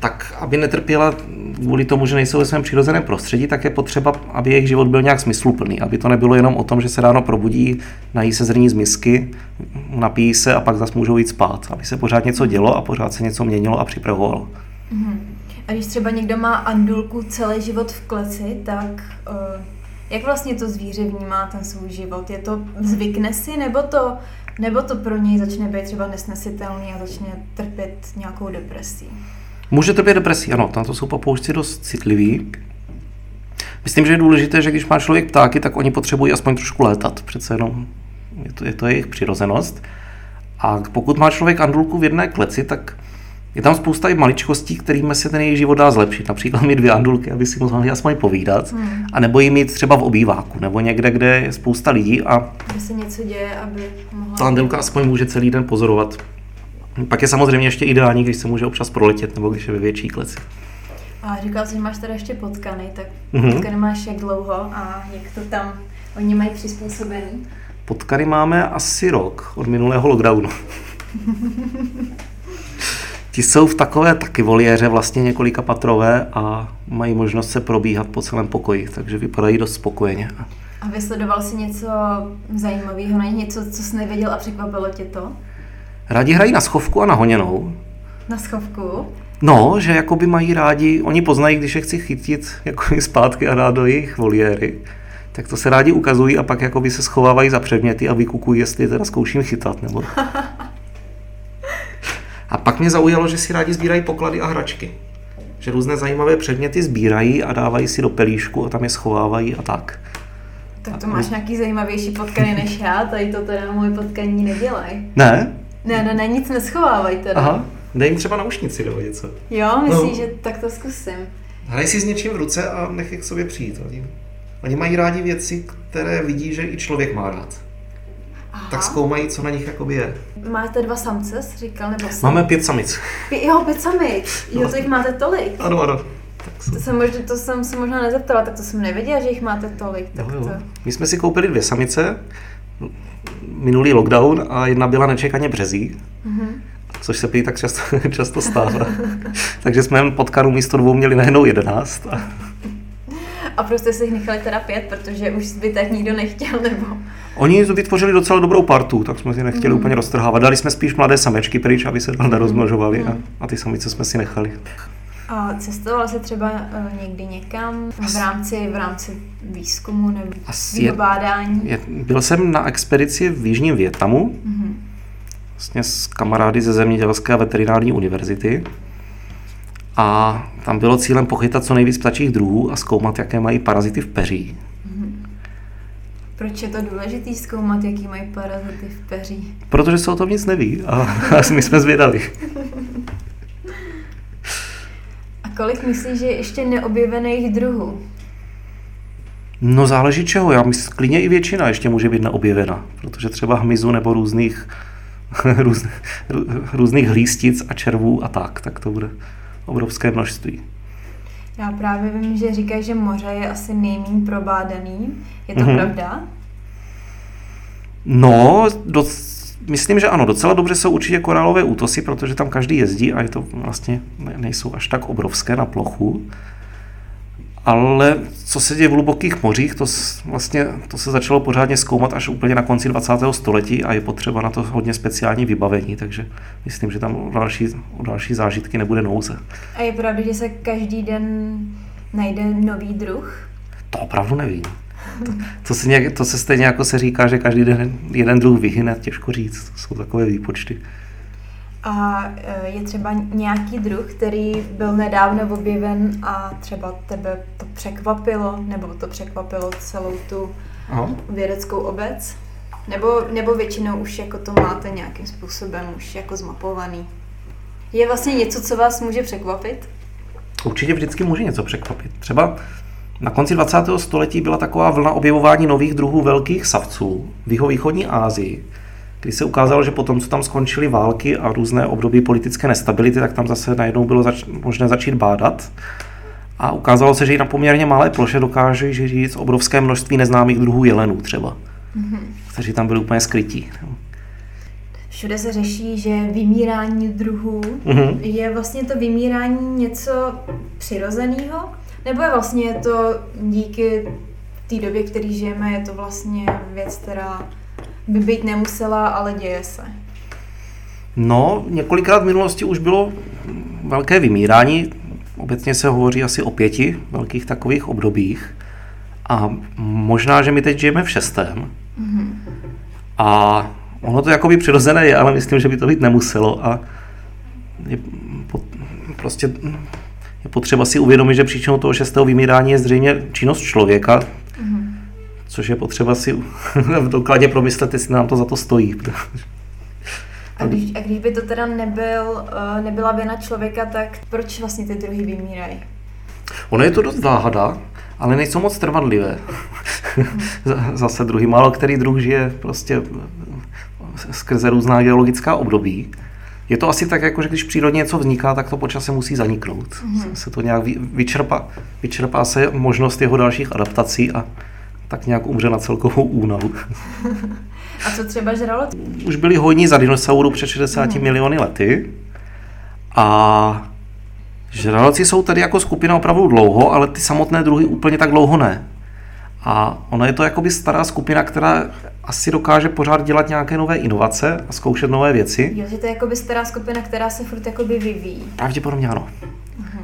tak aby netrpěla kvůli tomu, že nejsou ve svém přirozeném prostředí, tak je potřeba, aby jejich život byl nějak smysluplný. Aby to nebylo jenom o tom, že se ráno probudí, nají se zrní z misky, napijí se a pak zase můžou jít spát. Aby se pořád něco dělo a pořád se něco měnilo a připravovalo. Mm-hmm. A když třeba někdo má andulku celý život v kleci, tak uh, jak vlastně to zvíře vnímá ten svůj život? Je to zvykne si, nebo to, nebo to pro něj začne být třeba nesnesitelný a začne trpět nějakou depresí? Může to být depresí, ano, na to jsou papoušci dost citliví. Myslím, že je důležité, že když má člověk ptáky, tak oni potřebují aspoň trošku létat. Přece jenom je to, je to jejich přirozenost. A pokud má člověk andulku v jedné kleci, tak Je tam spousta i maličkostí, kterými se ten jejich život dá zlepšit. Například mít dvě andulky, aby si mohli aspoň povídat. Hmm. A nebo ji mít třeba v obýváku, nebo někde, kde je spousta lidí a Kde se něco děje, aby mohla... ta andulka aspoň může celý den pozorovat. Pak je samozřejmě ještě ideální, když se může občas proletět, nebo když je ve větší kleci. A říkal jsi, že máš tady ještě potkany, tak Mhm. potkany máš jak dlouho a jak to tam oni mají přizpůsobený? Potkany máme asi rok od minulého lockdownu. Ti jsou v takové taky voliéře, vlastně několika patrové a mají možnost se probíhat po celém pokoji, takže vypadají dost spokojeně. A vysledoval jsi něco zajímavého, nich něco, co jsi nevěděl a překvapilo tě to? Rádi hrají na schovku a na honěnou. Na schovku? No, že jakoby mají rádi, oni poznají, když je chci chytit jako zpátky a dát do jejich voliéry, tak to se rádi ukazují a pak jakoby se schovávají za předměty a vykukují, jestli je teda zkouším chytat. Nebo... A pak mě zaujalo, že si rádi sbírají poklady a hračky. Že různé zajímavé předměty sbírají a dávají si do pelíšku a tam je schovávají a tak. Tak to máš nějaký zajímavější potkany než já, tady to teda moje potkaní nedělají. Ne? Ne, ne, ne, nic neschovávají teda. Aha. Dej jim třeba naušnici nebo něco. Jo, myslíš, No. že tak to zkusím. Hraj si s něčím v ruce a nech je k sobě přijít. Oni, oni mají rádi věci, které vidí, že i člověk má rád. Aha. Tak zkoumají, co na nich jakoby je. Máte dva samce, jsi říkal, nebo sam? Máme pět samic. Pě- Jo, pět samic. Jo, to jich máte tolik. Ano, ano. Tak jsou. To jsem, možná, to jsem se možná nezeptala, tak to jsem nevěděla, že jich máte tolik. Tak Jo, jo. to... My jsme si koupili dvě samice, minulý lockdown a jedna byla nečekaně březí, Mhm. což se prý tak často, často stává. Takže jsme potkaru místo dvou měli najednou jedenáct. A A prostě si jich nechali teda pět, protože už zbytek nikdo nechtěl, nebo... Oni vytvořili docela dobrou partu, tak jsme si nechtěli Mhm. úplně roztrhávat. Dali jsme spíš mladé samečky pryč, aby se dál nerozmnožovali a, a ty samice jsme si nechali. A cestoval jsi třeba uh, někdy někam v rámci, v rámci výzkumu nebo Asi je- vybádání? Je, byl jsem na expedici v Jižním Větnamu, Mhm. vlastně s kamarády ze Zemědělské a veterinární univerzity. A tam bylo cílem pochytat co nejvíc ptačích druhů a zkoumat, jaké mají parazity v peří. Proč je to důležité zkoumat, jaký mají parazity v peří? Protože se o tom nic neví a, a my jsme zvědali. Kolik myslíš, že je ještě neobjevených druhů? No záleží čeho, já myslím, klidně i většina ještě může být neobjevena, protože třeba hmyzu nebo různých, růz, rů- různých hlístic a červů a tak, tak to bude obrovské množství. Já právě vím, že říkají, že moře je asi nejméně probádaný. Je to Mhm. pravda? No, doc, myslím, že ano, docela dobře jsou určitě korálové útosy, protože tam každý jezdí a je to vlastně ne, nejsou až tak obrovské na plochu. Ale co se děje v hlubokých mořích, to, vlastně, to se začalo pořádně zkoumat až úplně na konci 20. století a je potřeba na to hodně speciální vybavení, takže myslím, že tam o další, o další zážitky nebude nouze. A je pravda, že se každý den najde nový druh? To opravdu nevím. To, to, se nějak, to se stejně jako se říká, že každý den jeden druh vyhyne, těžko říct, to jsou takové výpočty. A e, je třeba nějaký druh, který byl nedávno objeven a třeba tebe to překvapilo, nebo to překvapilo celou tu Aha. vědeckou obec? Nebo, nebo většinou už jako to máte nějakým způsobem už jako zmapovaný? Je vlastně něco, co vás může překvapit? Určitě vždycky může něco překvapit. Třeba na konci 20. století byla taková vlna objevování nových druhů velkých savců v jihovýchodní Asii, kdy se ukázalo, že potom, co tam skončily války a různé období politické nestability, tak tam zase najednou bylo zač- možné začít bádat. A ukázalo se, že i na poměrně malé ploše dokáže žít obrovské množství neznámých druhů jelenů třeba, kteří tam byli úplně skrytí. Všude se řeší, že vymírání druhů Mhm. je vlastně to vymírání něco přirozeného, nebo je vlastně to díky té době, v které žijeme, je to vlastně věc, která by být nemusela, ale děje se. No, několikrát v minulosti už bylo velké vymírání. Obecně se hovoří asi o pěti velkých takových obdobích. A možná, že my teď žijeme v šestém. A ono to jakoby přirozené je, ale myslím, že by to být nemuselo. A je, prostě je potřeba si uvědomit, že příčinou toho šestého vymírání je zřejmě činnost člověka, což je potřeba si v dokladě promyslet, jestli nám to za to stojí. A když, a když by to teda nebyl, uh, nebyla vina člověka, tak proč vlastně ty druhy vymírají? Ono je to dost záhada, ale nejsou moc trvanlivé. Zase druhý, málo který druh žije prostě skrze různá geologická období. Je to asi tak, jako že když přírodně něco vzniká, tak to počasem musí zaniknout. Mm-hmm. Se to nějak vyčerpá, vyčerpá se možnost jeho dalších adaptací a tak nějak umře na celkovou únavu. a co třeba žraloci? Už byli hojní za dinosaurů před 60 mm-hmm. miliony lety a žraloci jsou tady jako skupina opravdu dlouho, ale ty samotné druhy úplně tak dlouho ne. A ona je to jakoby stará skupina, která asi dokáže pořád dělat nějaké nové inovace a zkoušet nové věci. Jo, že to je jakoby stará skupina, která se furt jakoby vyvíjí. Pravděpodobně ano. Uh-huh.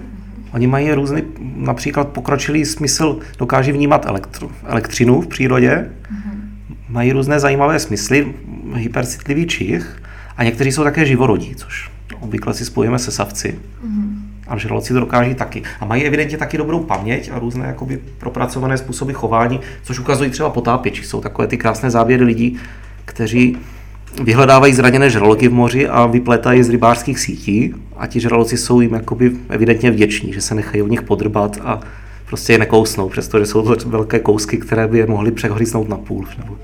Oni mají různý, například pokročilý smysl, dokáží vnímat elektru, elektřinu v přírodě, uh-huh. mají různé zajímavé smysly, hypercitlivý čich a někteří jsou také živorodí, což obvykle si spojíme se savci. Uh-huh. A žraloci to dokáží taky. A mají evidentně taky dobrou paměť a různé jakoby propracované způsoby chování, což ukazují třeba potápěči. Jsou takové ty krásné záběry lidí, kteří vyhledávají zraněné žraloky v moři a vyplétají z rybářských sítí a ti žraloci jsou jim jakoby evidentně vděční, že se nechají u nich podrbat a prostě je nekousnou, přestože jsou to velké kousky, které by je mohly přehoriznout na půl. Nebo...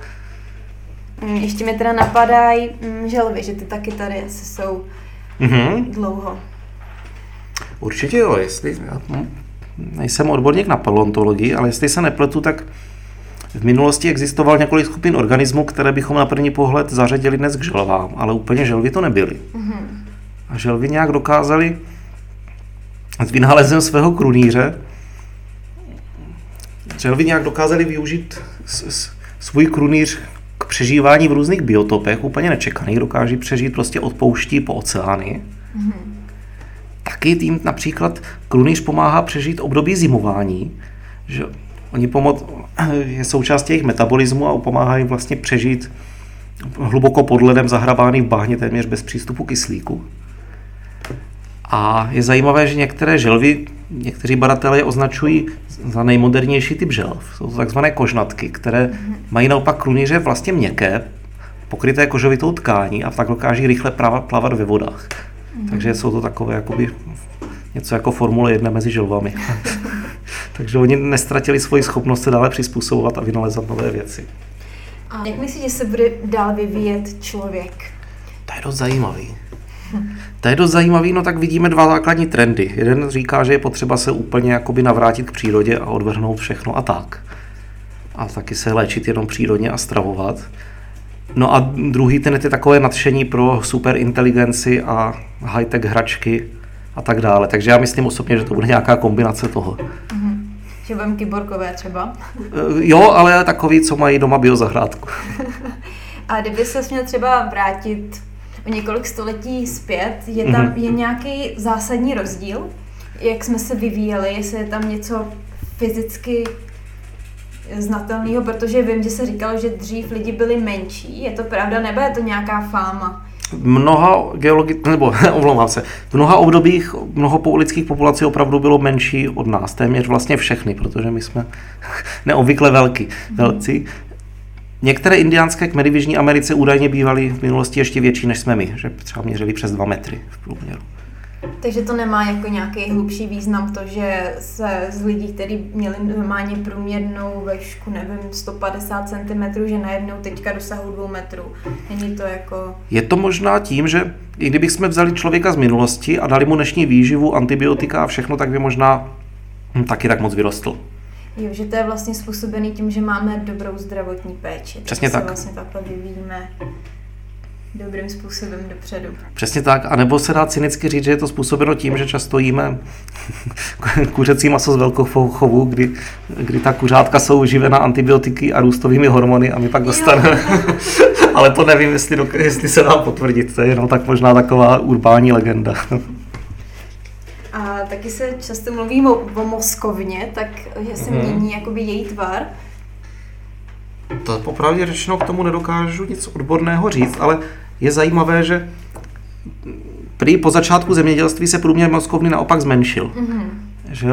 Mm, ještě mi teda napadají mm, želvy, že ty taky tady asi jsou mm-hmm. dlouho. Určitě jo, jestli, já nejsem odborník na paleontologii, ale jestli se nepletu, tak v minulosti existoval několik skupin organismů, které bychom na první pohled zařadili dnes k želvám, ale úplně želvy to nebyly. Mm-hmm. A želvy nějak dokázali s vynálezem svého krunýře želvy nějak dokázali využít svůj krunýř k přežívání v různých biotopech, úplně nečekaných, dokáží přežít prostě od pouští po oceány. Mm-hmm. Taky tím například krunýř pomáhá přežít období zimování, že oni pomoc, je součástí jejich metabolismu a pomáhají vlastně přežít hluboko pod ledem zahrabáný v bahně téměř bez přístupu kyslíku. A je zajímavé, že některé želvy, někteří badatelé je označují za nejmodernější typ želv. Jsou to takzvané kožnatky, které mají naopak krunýře vlastně měkké, pokryté kožovitou tkání a tak dokáží rychle plavat ve vodách. Takže jsou to takové jakoby něco jako Formule 1 mezi želvami. Takže oni nestratili svoji schopnost se dále přizpůsobovat a vynalezat nové věci. A jak myslíš, že se bude dál vyvíjet člověk? To je dost zajímavý. To je dost zajímavý, no tak vidíme dva základní trendy. Jeden říká, že je potřeba se úplně jakoby navrátit k přírodě a odvrhnout všechno a tak. A taky se léčit jenom přírodně a stravovat. No a druhý ten je takové nadšení pro superinteligenci a high-tech hračky a tak dále. Takže já myslím osobně, že to bude nějaká kombinace toho. Mm-hmm. Že budeme kyborgové třeba? Eh, jo, ale takový, co mají doma biozahrádku. a kdyby se měl třeba vrátit o několik století zpět, je tam mm-hmm. je nějaký zásadní rozdíl? Jak jsme se vyvíjeli, jestli je tam něco fyzicky znatelného, protože vím, že se říkalo, že dřív lidi byli menší. Je to pravda, nebo je to nějaká fáma? mnoha geologi- nebo omlouvám se, v mnoha obdobích mnoho lidských populací opravdu bylo menší od nás, téměř vlastně všechny, protože my jsme neobvykle velký, velcí. Některé indiánské kmeny v Jižní Americe údajně bývaly v minulosti ještě větší než jsme my, že třeba měřili přes 2 metry v průměru. Takže to nemá jako nějaký hlubší význam to, že se z lidí, kteří měli normálně průměrnou vešku, nevím, 150 cm, že najednou teďka dosahují 2 metrů. Není to jako... Je to možná tím, že i kdybychom vzali člověka z minulosti a dali mu dnešní výživu, antibiotika a všechno, tak by možná hm, taky tak moc vyrostl. Jo, že to je vlastně způsobený tím, že máme dobrou zdravotní péči. Přesně tak. Se vlastně takhle vyvíjíme dobrým způsobem dopředu. Přesně tak, a nebo se dá cynicky říct, že je to způsobeno tím, že často jíme kuřecí maso z velkochovu, kdy, kdy ta kuřátka jsou živena antibiotiky a růstovými hormony a my pak dostaneme. Ale to nevím, jestli, do, jestli se dá potvrdit, to je jenom tak možná taková urbání legenda. A taky se často mluví o, o moskovně, tak že se mhm. mění jakoby její tvar. To popravdě řečeno k tomu nedokážu nic odborného říct, ale je zajímavé, že prý po začátku zemědělství se průměr mozkovny naopak zmenšil. Mm-hmm. že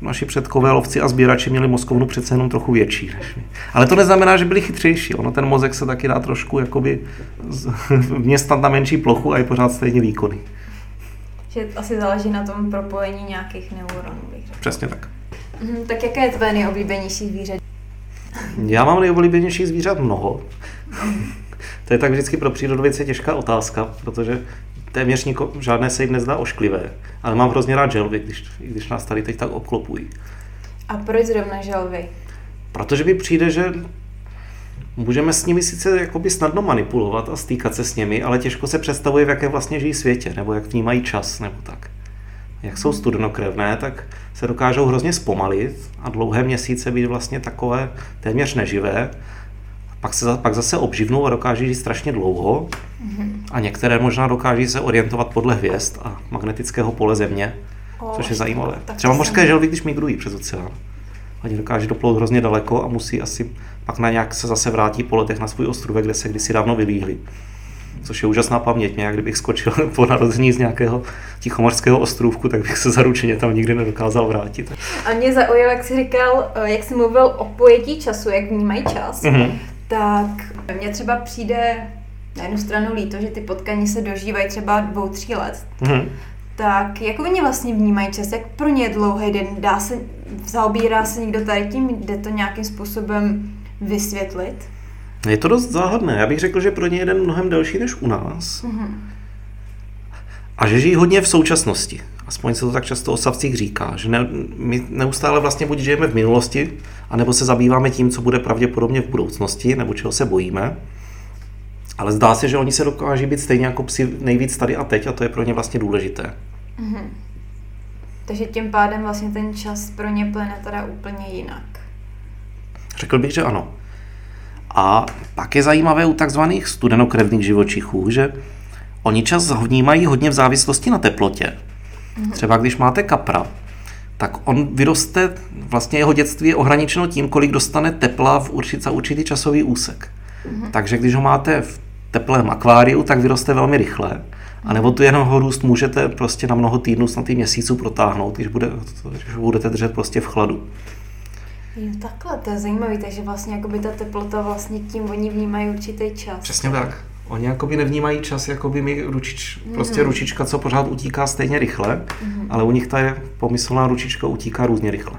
naši předkové lovci a sběrači měli mozkovnu přece jenom trochu větší. Než my. Ale to neznamená, že byli chytřejší. Ono ten mozek se taky dá trošku jakoby vměstat na menší plochu a je pořád stejně výkonný. Že asi záleží na tom propojení nějakých neuronů. Přesně tak. Mhm, tak jaké je tvé nejoblíbenější zvíře? Já mám nejoblíbenější zvířat mnoho. To je tak vždycky pro přírodovědce těžká otázka, protože téměř niko, žádné se jim nezdá ošklivé. Ale mám hrozně rád želvy, když, když nás tady teď tak obklopují. A proč zrovna želvy? Protože mi přijde, že můžeme s nimi sice jakoby snadno manipulovat a stýkat se s nimi, ale těžko se představuje, v jakém vlastně žijí světě, nebo jak vnímají čas, nebo tak. Jak jsou studenokrevné, tak se dokážou hrozně zpomalit a dlouhé měsíce být vlastně takové téměř neživé. Pak, se, pak zase obživnou a dokáží žít strašně dlouho. A některé možná dokáží se orientovat podle hvězd a magnetického pole Země, O, což je zajímavé. tak Třeba mořské želvy, když migrují přes oceán. Oni dokáží doplout hrozně daleko a musí asi pak na nějak se zase vrátí po letech na svůj ostrůvek, kde se kdysi dávno vylíhli. Což je úžasná paměť. Mě, jak kdybych skočil po narození z nějakého tichomorského ostrůvku, tak bych se zaručeně tam nikdy nedokázal vrátit. A mě zaujalo, jak jsi říkal, eh, jak jsi mluvil o pojetí času, jak vnímají čas, Mhm. tak mně třeba přijde na jednu stranu líto, že ty potkani se dožívají třeba dvou, tří let. Mhm. Tak jak oni vlastně vnímají čas? Jak pro ně je dlouhý den? Dá se, zaobírá se někdo tady tím? Jde to nějakým způsobem vysvětlit? Je to dost záhadné. Já bych řekl, že pro ně je jeden mnohem delší než u nás. A že žijí hodně v současnosti. Aspoň se to tak často o savcích říká, že ne, my neustále vlastně buď žijeme v minulosti, anebo se zabýváme tím, co bude pravděpodobně v budoucnosti, nebo čeho se bojíme. Ale zdá se, že oni se dokáží být stejně jako psi nejvíc tady a teď a to je pro ně vlastně důležité. Takže tím pádem vlastně ten čas pro ně plyne teda úplně jinak. Řekl bych, že ano. A pak je zajímavé u takzvaných studenokrevných živočichů, že oni čas vnímají hodně v závislosti na teplotě. Třeba když máte kapra, tak on vyroste, vlastně jeho dětství je ohraničeno tím, kolik dostane tepla v určit, za určitý časový úsek. Takže když ho máte v teplém akváriu, tak vyroste velmi rychle. A nebo tu jenom ho růst můžete prostě na mnoho týdnů, snad i měsíců protáhnout, když, bude, když ho budete držet prostě v chladu. Jo, takhle, to je zajímavé, takže vlastně jakoby ta teplota vlastně tím oni vnímají určitý čas. Přesně tak. Oni jakoby nevnímají čas, jako by mi ručič, prostě ručička, co pořád utíká stejně rychle, ale u nich ta je pomyslná ručička utíká různě rychle.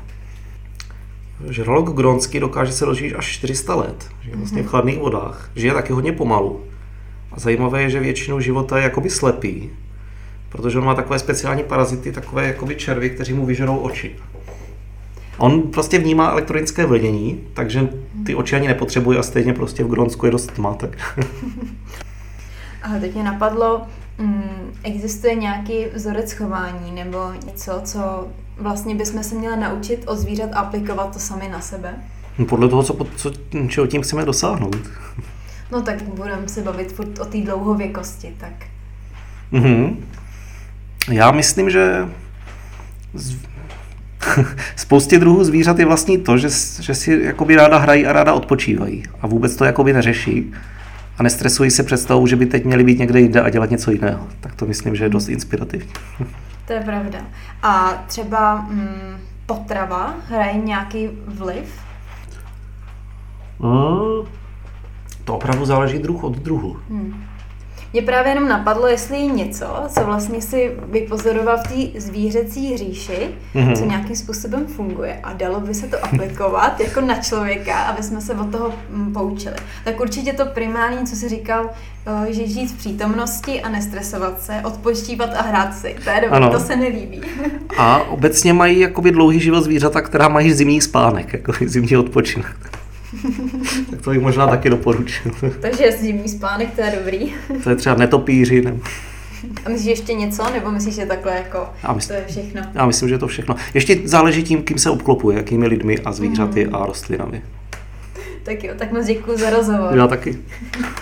Žralok gronský dokáže se dožít až 400 let, žije vlastně v chladných vodách, žije taky hodně pomalu. A zajímavé je, že většinou života je jakoby slepý, protože on má takové speciální parazity, takové jakoby červy, kteří mu vyžerou oči. On prostě vnímá elektronické vlnění, takže ty oči ani nepotřebuje a stejně prostě v Grónsku je dost tma, tak A teď mě napadlo, mm, existuje nějaký vzorec chování nebo něco, co vlastně bychom se měli naučit od zvířat aplikovat to sami na sebe? podle toho, co, co, čeho tím chceme dosáhnout. No tak budeme se bavit furt o té dlouhověkosti, tak Mhm. Já myslím, že. spoustě druhů zvířat je vlastní to, že, že si jakoby ráda hrají a ráda odpočívají a vůbec to jakoby neřeší a nestresují se představou, že by teď měli být někde jinde a dělat něco jiného. Tak to myslím, že je dost inspirativní. to je pravda. A třeba mm, potrava hraje nějaký vliv? No, to opravdu záleží druh od druhu. Mě právě jenom napadlo, jestli je něco, co vlastně si vypozoroval v té zvířecí říši, Mhm. co nějakým způsobem funguje a dalo by se to aplikovat jako na člověka, aby jsme se od toho mm, poučili. Tak určitě to primární, co jsi říkal, eh, že žít v přítomnosti a nestresovat se, odpočívat a hrát si. To je dobré, Ano. to se nelíbí. A obecně mají jakoby dlouhý život zvířata, která mají zimní spánek, jako zimní odpočinek. tak to bych možná taky doporučil. Takže zimní spánek, to je dobrý. to je třeba netopíři. Nebo... A myslíš ještě něco, nebo myslíš, že takhle jako Já myslím- to je všechno? Já myslím, že je to všechno. Ještě záleží tím, kým se obklopuje, jakými lidmi a zvířaty a rostlinami. Tak jo, tak moc děkuji za rozhovor. Já taky.